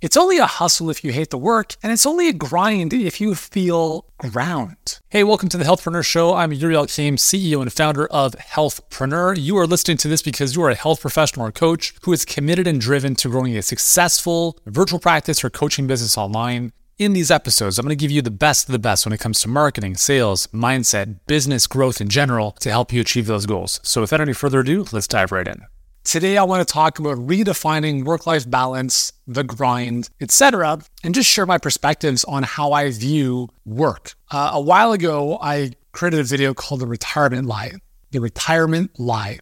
It's only a hustle if you hate the work, and it's only a grind if you feel ground. Hey, welcome to the Healthpreneur Show. I'm Yuri Elkaim, CEO and founder of Healthpreneur. You are listening to this because you are a health professional or coach who is committed and driven to growing a successful virtual practice or coaching business online. In these episodes, I'm going to give you the best of the best when it comes to marketing, sales, mindset, business growth in general to help you achieve those goals. So, without any further ado, let's dive right in. Today, I want to talk about redefining work life balance, the grind, etc., and just share my perspectives on how I view work. Uh, a while ago, I created a video called The Retirement Lie. The Retirement Lie.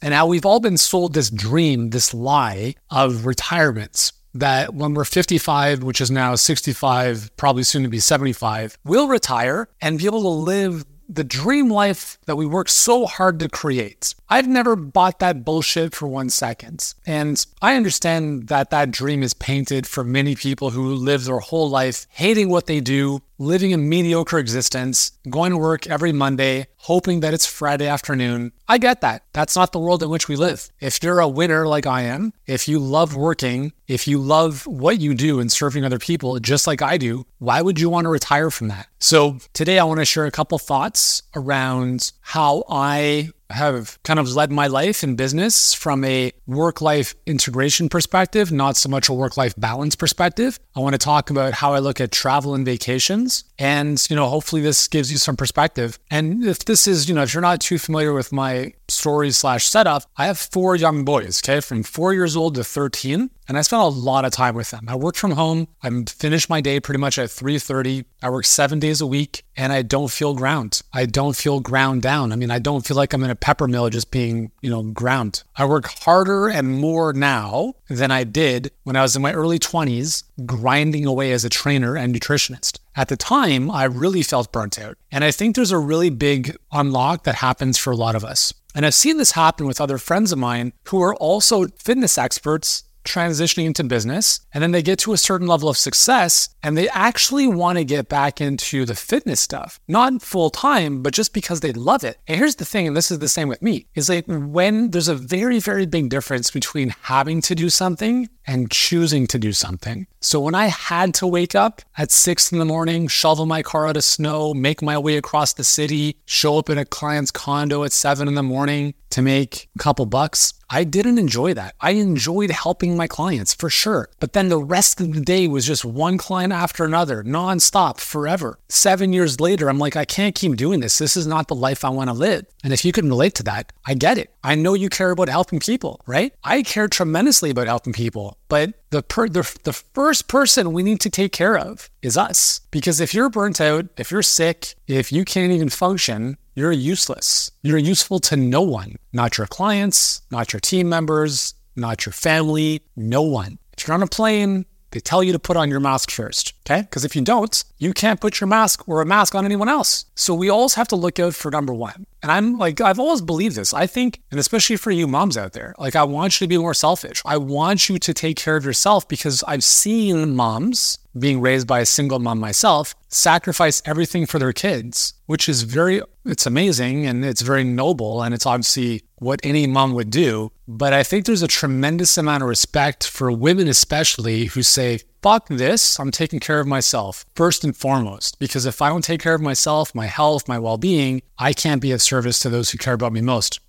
And now we've all been sold this dream, this lie of retirements that when we're 55, which is now 65, probably soon to be 75, we'll retire and be able to live the dream life that we work so hard to create. I've never bought that bullshit for one second. And I understand that that dream is painted for many people who live their whole life hating what they do, living a mediocre existence, going to work every Monday, hoping that it's Friday afternoon. I get that. That's not the world in which we live. If you're a winner like I am, if you love working, if you love what you do and serving other people just like I do, why would you want to retire from that? So today I want to share a couple thoughts around how I have kind of led my life in business from a work life integration perspective, not so much a work life balance perspective. I want to talk about how I look at travel and vacations. And, you know, hopefully this gives you some perspective. And if this is, you know, if you're not too familiar with my story slash setup, I have four young boys, okay, from four years old to 13. And I spent a lot of time with them. I work from home. I finish my day pretty much at 3:30. I work seven days a week and I don't feel ground. I don't feel ground down. I mean, I don't feel like I'm in a pepper mill just being, you know, ground. I work harder and more now than I did when I was in my early 20s, grinding away as a trainer and nutritionist. At the time, I really felt burnt out. And I think there's a really big unlock that happens for a lot of us. And I've seen this happen with other friends of mine who are also fitness experts transitioning into business and then they get to a certain level of success and they actually want to get back into the fitness stuff. Not full time but just because they love it. And here's the thing and this is the same with me is like when there's a very very big difference between having to do something and choosing to do something. So when i had to wake up at six in the morning shovel my car out of snow make my way across the city show up in a client's condo at seven in the morning to make a couple bucks I didn't enjoy that. I enjoyed helping my clients for sure. But then the rest of the day was just one client after another, nonstop, forever. Seven years later, I'm like, I can't keep doing this. This is not the life I want to live. And if you can relate to that, I get it. I know you care about helping people, right? I care tremendously about helping people. But the, per- the, the first person we need to take care of is us. Because if you're burnt out, if you're sick, if you can't even function, you're useless. You're useful to no one, not your clients, not your team members, not your family, no one. If you're on a plane, they tell you to put on your mask first, okay? Because if you don't, you can't put your mask or a mask on anyone else. So we always have to look out for number one. And I'm like, I've always believed this. I think, and especially for you moms out there, like I want you to be more selfish. I want you to take care of yourself because I've seen moms being raised by a single mom myself, sacrifice everything for their kids, which is very, it's amazing and it's very noble. And it's obviously what any mom would do. But I think there's a tremendous amount of respect for women, especially who say, fuck this, I'm taking care of myself first and foremost. Because if I don't take care of myself, my health, my well being, I can't be of service to those who care about me most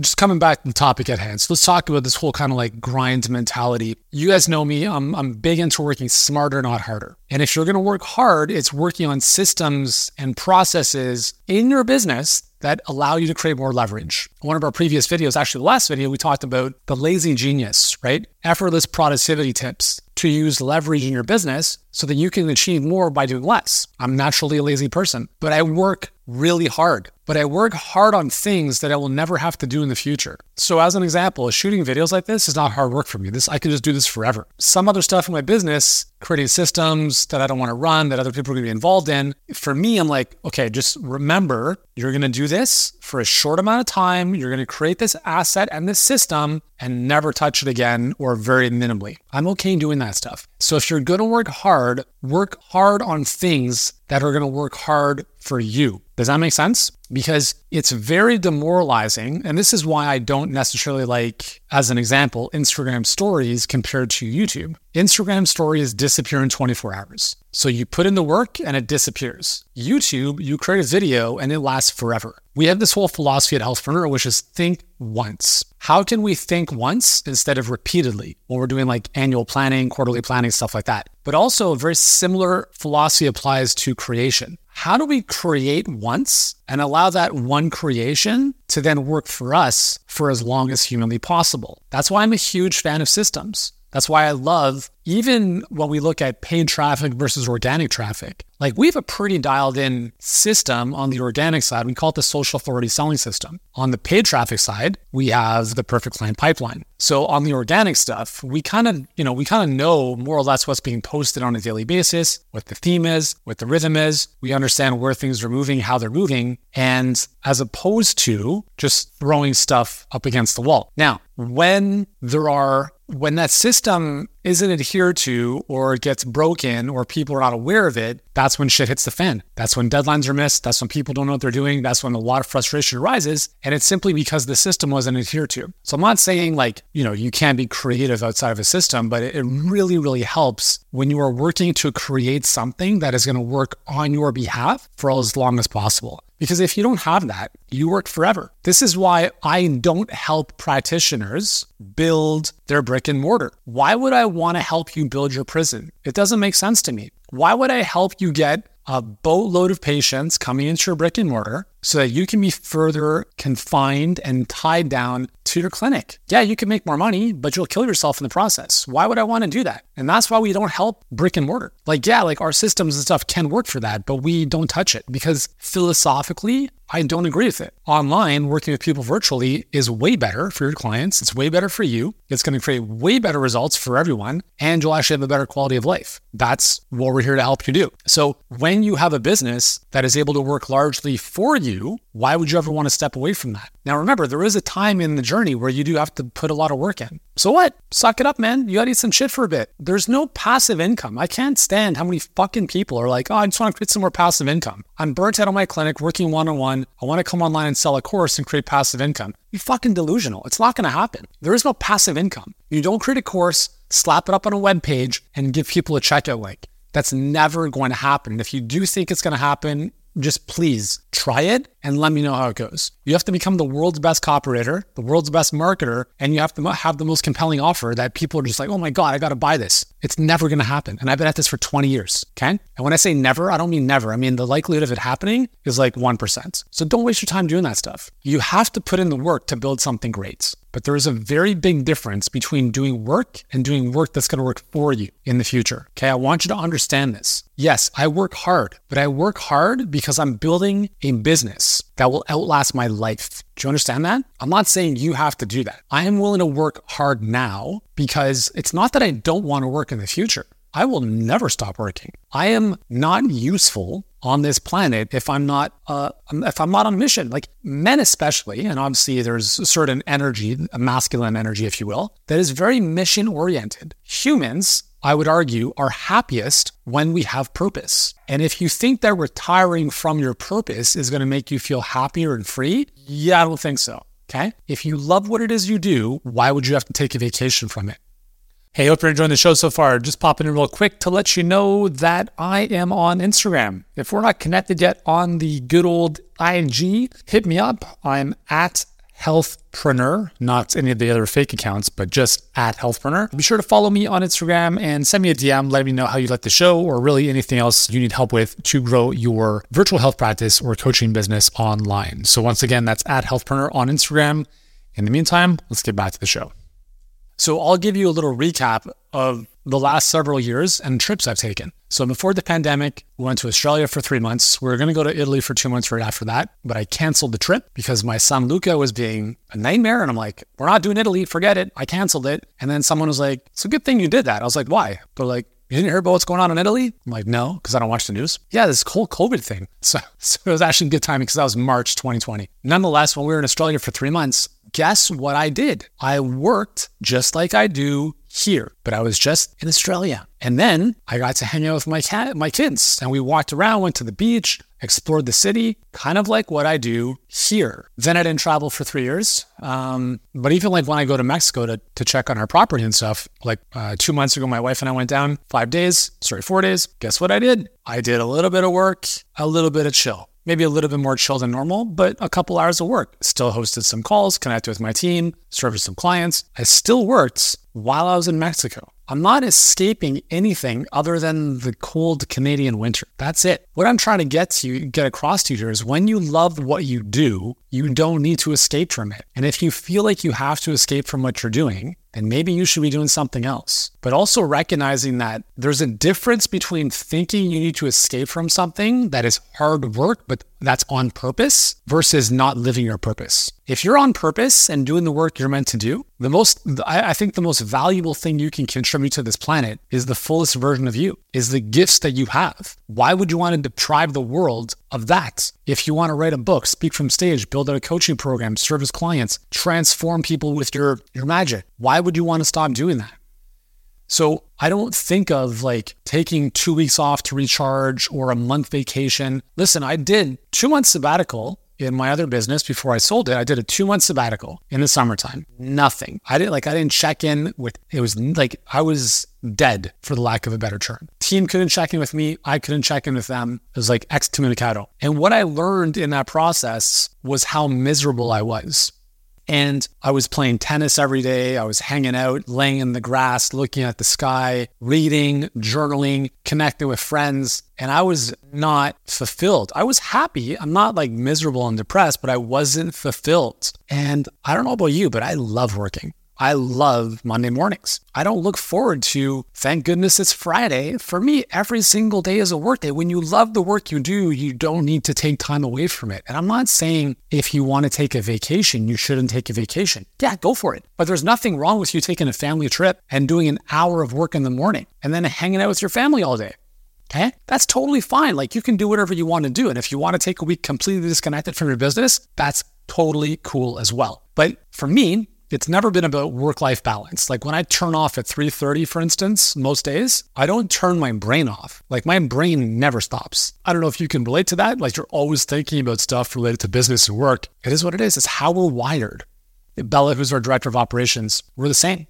just coming back to the topic at hand. So let's talk about this whole kind of like grind mentality. You guys know me. I'm, I'm big into working smarter, not harder. And if you're going to work hard, it's working on systems and processes in your business that allow you to create more leverage. One of our previous videos, actually the last video, we talked about the lazy genius, right? Effortless productivity tips to use leverage in your business so that you can achieve more by doing less. I'm naturally a lazy person, but I work really hard. But I work hard on things that I will never have to do in the future. So as an example, shooting videos like this is not hard work for me. This I can just do this forever. Some other stuff in my business, creating systems that I don't want to run, that other people are to be involved in. For me, I'm like, okay, just remember you're going to do this for a short amount of time. You're going to create this asset and this system and never touch it again or very minimally. I'm okay doing that stuff. So if you're going to work hard work hard on things that are going to work hard for you. Does that make sense? Because it's very demoralizing. And this is why I don't necessarily like, as an example, Instagram stories compared to YouTube. Instagram stories disappear in 24 hours. So you put in the work and it disappears. YouTube, you create a video and it lasts forever. We have this whole philosophy at Healthpreneur, which is think once. How can we think once instead of repeatedly when we're doing like annual planning, quarterly planning, stuff like that? But also, a very similar philosophy applies to creation. How do we create once and allow that one creation to then work for us for as long as humanly possible? That's why I'm a huge fan of systems. That's why I love, even when we look at paid traffic versus organic traffic, like we have a pretty dialed in system on the organic side. We call it the social authority selling system. On the paid traffic side, we have the perfect client pipeline. So on the organic stuff, we kind of, you know, we kind of know more or less what's being posted on a daily basis, what the theme is, what the rhythm is. We understand where things are moving, how they're moving, and as opposed to just throwing stuff up against the wall. Now, when there are when that system isn't adhered to or gets broken or people are not aware of it, that's when shit hits the fan. That's when deadlines are missed. That's when people don't know what they're doing. That's when a lot of frustration arises. And it's simply because the system wasn't adhered to. So I'm not saying like, you know, you can't be creative outside of a system, but it really, really helps when you are working to create something that is going to work on your behalf for as long as possible. Because if you don't have that, you work forever. This is why I don't help practitioners build their brick and mortar. Why would I want to help you build your prison? It doesn't make sense to me. Why would I help you get a boatload of patients coming into your brick and mortar so that you can be further confined and tied down to your clinic. Yeah, you can make more money, but you'll kill yourself in the process. Why would I want to do that? And that's why we don't help brick and mortar. Like, yeah, like our systems and stuff can work for that, but we don't touch it because philosophically, I don't agree with it. Online, working with people virtually is way better for your clients. It's way better for you. It's going to create way better results for everyone, and you'll actually have a better quality of life. That's what we're here to help you do. So, when you have a business that is able to work largely for you, why would you ever want to step away from that? Now, remember, there is a time in the journey where you do have to put a lot of work in. So what? Suck it up, man. You gotta eat some shit for a bit. There's no passive income. I can't stand how many fucking people are like, oh, I just want to create some more passive income. I'm burnt out on my clinic working one on one. I want to come online and sell a course and create passive income. You fucking delusional. It's not gonna happen. There is no passive income. You don't create a course, slap it up on a web page, and give people a checkout link. That's never going to happen. If you do think it's going to happen, just please try it and let me know how it goes. You have to become the world's best copywriter, the world's best marketer, and you have to have the most compelling offer that people are just like, oh my God, I got to buy this. It's never going to happen. And I've been at this for 20 years. Okay. And when I say never, I don't mean never. I mean, the likelihood of it happening is like 1%. So don't waste your time doing that stuff. You have to put in the work to build something great. But there is a very big difference between doing work and doing work that's going to work for you in the future. Okay. I want you to understand this. Yes, I work hard, but I work hard because I'm building a business that will outlast my life. Do you understand that? I'm not saying you have to do that. I am willing to work hard now because it's not that I don't want to work in the future. I will never stop working. I am not useful on this planet if I'm not uh, if I'm not on mission. Like men, especially, and obviously there's a certain energy, a masculine energy, if you will, that is very mission oriented. Humans, I would argue, are happiest when we have purpose. And if you think that retiring from your purpose is going to make you feel happier and free, yeah, I don't think so. Okay. If you love what it is you do, why would you have to take a vacation from it? Hey, hope you're enjoying the show so far. Just popping in real quick to let you know that I am on Instagram. If we're not connected yet on the good old ING, hit me up. I'm at Healthpreneur, not any of the other fake accounts, but just at Healthpreneur. Be sure to follow me on Instagram and send me a DM. Let me know how you like the show or really anything else you need help with to grow your virtual health practice or coaching business online. So once again, that's at Healthpreneur on Instagram. In the meantime, let's get back to the show. So I'll give you a little recap of the last several years and trips I've taken. So before the pandemic, we went to Australia for three months. We were going to go to Italy for two months right after that, but I canceled the trip because my son Luca was being a nightmare. And I'm like, we're not doing Italy, forget it. I canceled it. And then someone was like, it's a good thing you did that. I was like, why? They're like, you didn't hear about what's going on in Italy? I'm like, no, because I don't watch the news. Yeah, this whole COVID thing. So, so it was actually good timing because that was March 2020. Nonetheless, when we were in Australia for three months, guess what I did? I worked just like I do here, but I was just in Australia. And then I got to hang out with my cat, my kids, and we walked around, went to the beach, explored the city, kind of like what I do here. Then I didn't travel for three years. Um, but even like when I go to Mexico to, to check on our property and stuff, like uh, two months ago, my wife and I went down five days, sorry, four days. Guess what I did? I did a little bit of work, a little bit of chill maybe a little bit more chill than normal, but a couple hours of work. Still hosted some calls, connected with my team, serviced some clients. I still worked while I was in Mexico. I'm not escaping anything other than the cold Canadian winter. That's it. What I'm trying to get to get across to you here is when you love what you do, you don't need to escape from it. And if you feel like you have to escape from what you're doing, then maybe you should be doing something else. But also recognizing that there's a difference between thinking you need to escape from something that is hard work, but that's on purpose versus not living your purpose. If you're on purpose and doing the work you're meant to do, the most, I think the most valuable thing you can contribute to this planet is the fullest version of you, is the gifts that you have. Why would you want to deprive the world of that? If you want to write a book, speak from stage, build out a coaching program, serve as clients, transform people with your, your magic, why would you want to stop doing that? So I don't think of like taking two weeks off to recharge or a month vacation. Listen, I did two months sabbatical in my other business before I sold it. I did a two month sabbatical in the summertime. Nothing. I didn't like, I didn't check in with, it was like, I was dead for the lack of a better term. Team couldn't check in with me. I couldn't check in with them. It was like excommunicado. And what I learned in that process was how miserable I was. And I was playing tennis every day. I was hanging out, laying in the grass, looking at the sky, reading, journaling, connecting with friends. And I was not fulfilled. I was happy. I'm not like miserable and depressed, but I wasn't fulfilled. And I don't know about you, but I love working. I love Monday mornings. I don't look forward to, thank goodness it's Friday. For me, every single day is a work day. When you love the work you do, you don't need to take time away from it. And I'm not saying if you want to take a vacation, you shouldn't take a vacation. Yeah, go for it. But there's nothing wrong with you taking a family trip and doing an hour of work in the morning and then hanging out with your family all day. Okay. That's totally fine. Like you can do whatever you want to do. And if you want to take a week completely disconnected from your business, that's totally cool as well. But for me, it's never been about work-life balance. Like when I turn off at 3:30 for instance, most days, I don't turn my brain off. Like my brain never stops. I don't know if you can relate to that. Like you're always thinking about stuff related to business and work. It is what it is. It's how we're wired. Bella, who's our director of operations, we're the same.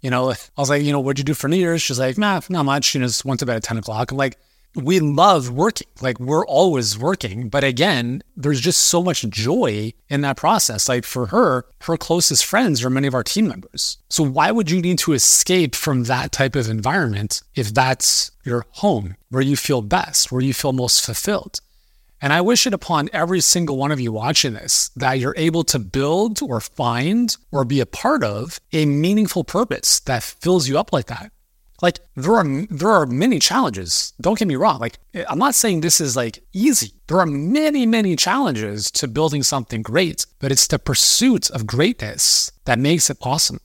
You know, I was like, you know, what'd you do for New Year's? She's like, nah, not much. You know, just went to bed at 10 o'clock. I'm like, we love working. Like we're always working. But again, there's just so much joy in that process. Like for her, her closest friends are many of our team members. So why would you need to escape from that type of environment if that's your home, where you feel best, where you feel most fulfilled? And I wish it upon every single one of you watching this that you're able to build or find or be a part of a meaningful purpose that fills you up like that. Like there are there are many challenges. Don't get me wrong. Like eh, I'm not saying this is like easy. There are many many challenges to building something great, but it's the pursuit of greatness that makes it awesome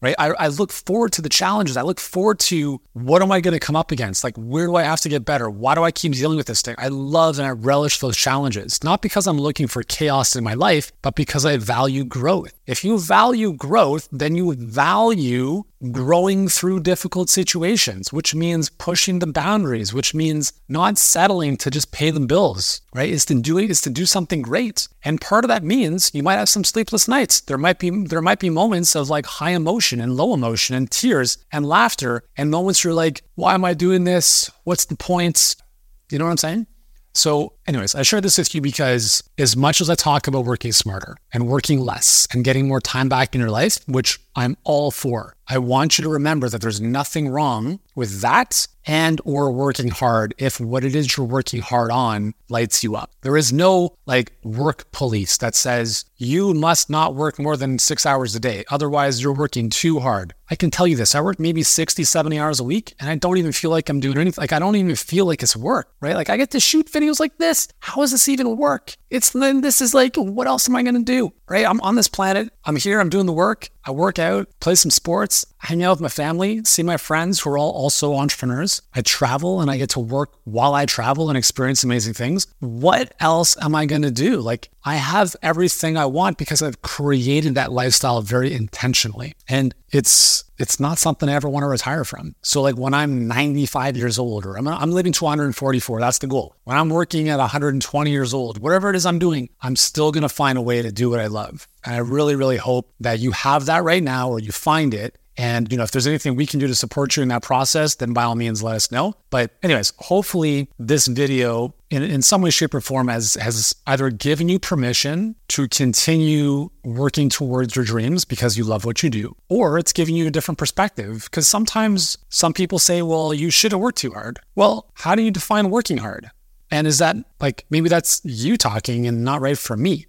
right? I, I, look forward to the challenges. I look forward to what am I going to come up against? Like, where do I have to get better? Why do I keep dealing with this thing? I love and I relish those challenges, not because I'm looking for chaos in my life, but because I value growth. If you value growth, then you value growing through difficult situations, which means pushing the boundaries, which means not settling to just pay the bills, right? Is to do is to do something great. And part of that means you might have some sleepless nights. There might be there might be moments of like high emotion and low emotion and tears and laughter and moments you're like, why am I doing this? What's the point? You know what I'm saying? So, anyways, I share this with you because as much as I talk about working smarter and working less and getting more time back in your life, which I'm all for, I want you to remember that there's nothing wrong with that and or working hard if what it is you're working hard on lights you up. There is no like work police that says you must not work more than 6 hours a day otherwise you're working too hard. I can tell you this. I work maybe 60, 70 hours a week and I don't even feel like I'm doing anything. Like I don't even feel like it's work, right? Like I get to shoot videos like this. How does this even work? It's then this is like what else am I going to do? Right? I'm on this planet. I'm here, I'm doing the work. I work out, play some sports, hang out with my family, see my friends who are all also entrepreneurs. I travel and I get to work while I travel and experience amazing things. What else am I going to do? Like, I have everything I want because I've created that lifestyle very intentionally. And it's it's not something I ever want to retire from. So like when I'm 95 years old or I'm, I'm living to 144, that's the goal. When I'm working at 120 years old, whatever is I'm doing, I'm still going to find a way to do what I love. And I really, really hope that you have that right now or you find it and you know, if there's anything we can do to support you in that process, then by all means let us know. But anyways, hopefully this video in, in some way, shape, or form has has either given you permission to continue working towards your dreams because you love what you do, or it's giving you a different perspective. Because sometimes some people say, well, you shouldn't work too hard. Well, how do you define working hard? And is that like maybe that's you talking and not right for me?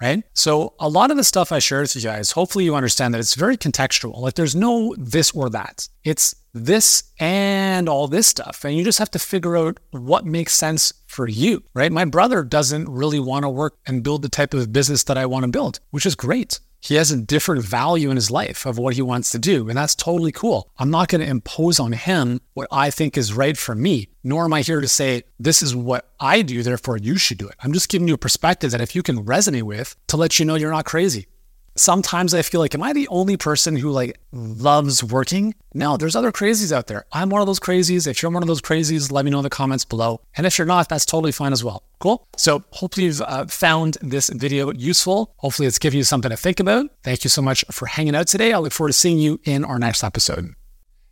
right? So a lot of the stuff I share with you guys, hopefully you understand that it's very contextual. Like there's no this or that. It's this and all this stuff. And you just have to figure out what makes sense for you, right? My brother doesn't really want to work and build the type of business that I want to build, which is great. He has a different value in his life of what he wants to do, and that's totally cool. I'm not going to impose on him what I think is right for me, nor am I here to say, this is what I do, therefore you should do it. I'm just giving you a perspective that if you can resonate with to let you know you're not crazy sometimes I feel like, am I the only person who like loves working? No, there's other crazies out there. I'm one of those crazies. If you're one of those crazies, let me know in the comments below. And if you're not, that's totally fine as well. Cool. So hopefully you've uh, found this video useful. Hopefully it's given you something to think about. Thank you so much for hanging out today. I look forward to seeing you in our next episode.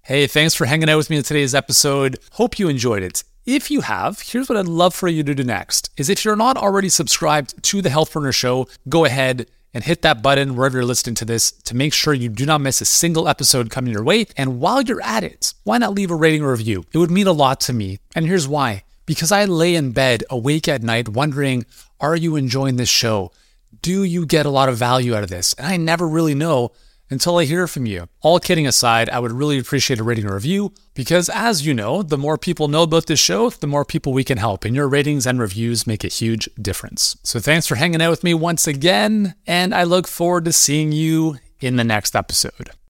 Hey, thanks for hanging out with me in today's episode. Hope you enjoyed it. If you have, here's what I'd love for you to do next is if you're not already subscribed to the Healthpreneur Show, go ahead and hit that button wherever you're listening to this to make sure you do not miss a single episode coming your way. And while you're at it, why not leave a rating or review? It would mean a lot to me. And here's why because I lay in bed awake at night wondering, are you enjoying this show? Do you get a lot of value out of this? And I never really know until I hear from you. All kidding aside, I would really appreciate a rating or review because, as you know, the more people know about this show, the more people we can help, and your ratings and reviews make a huge difference. So, thanks for hanging out with me once again, and I look forward to seeing you in the next episode.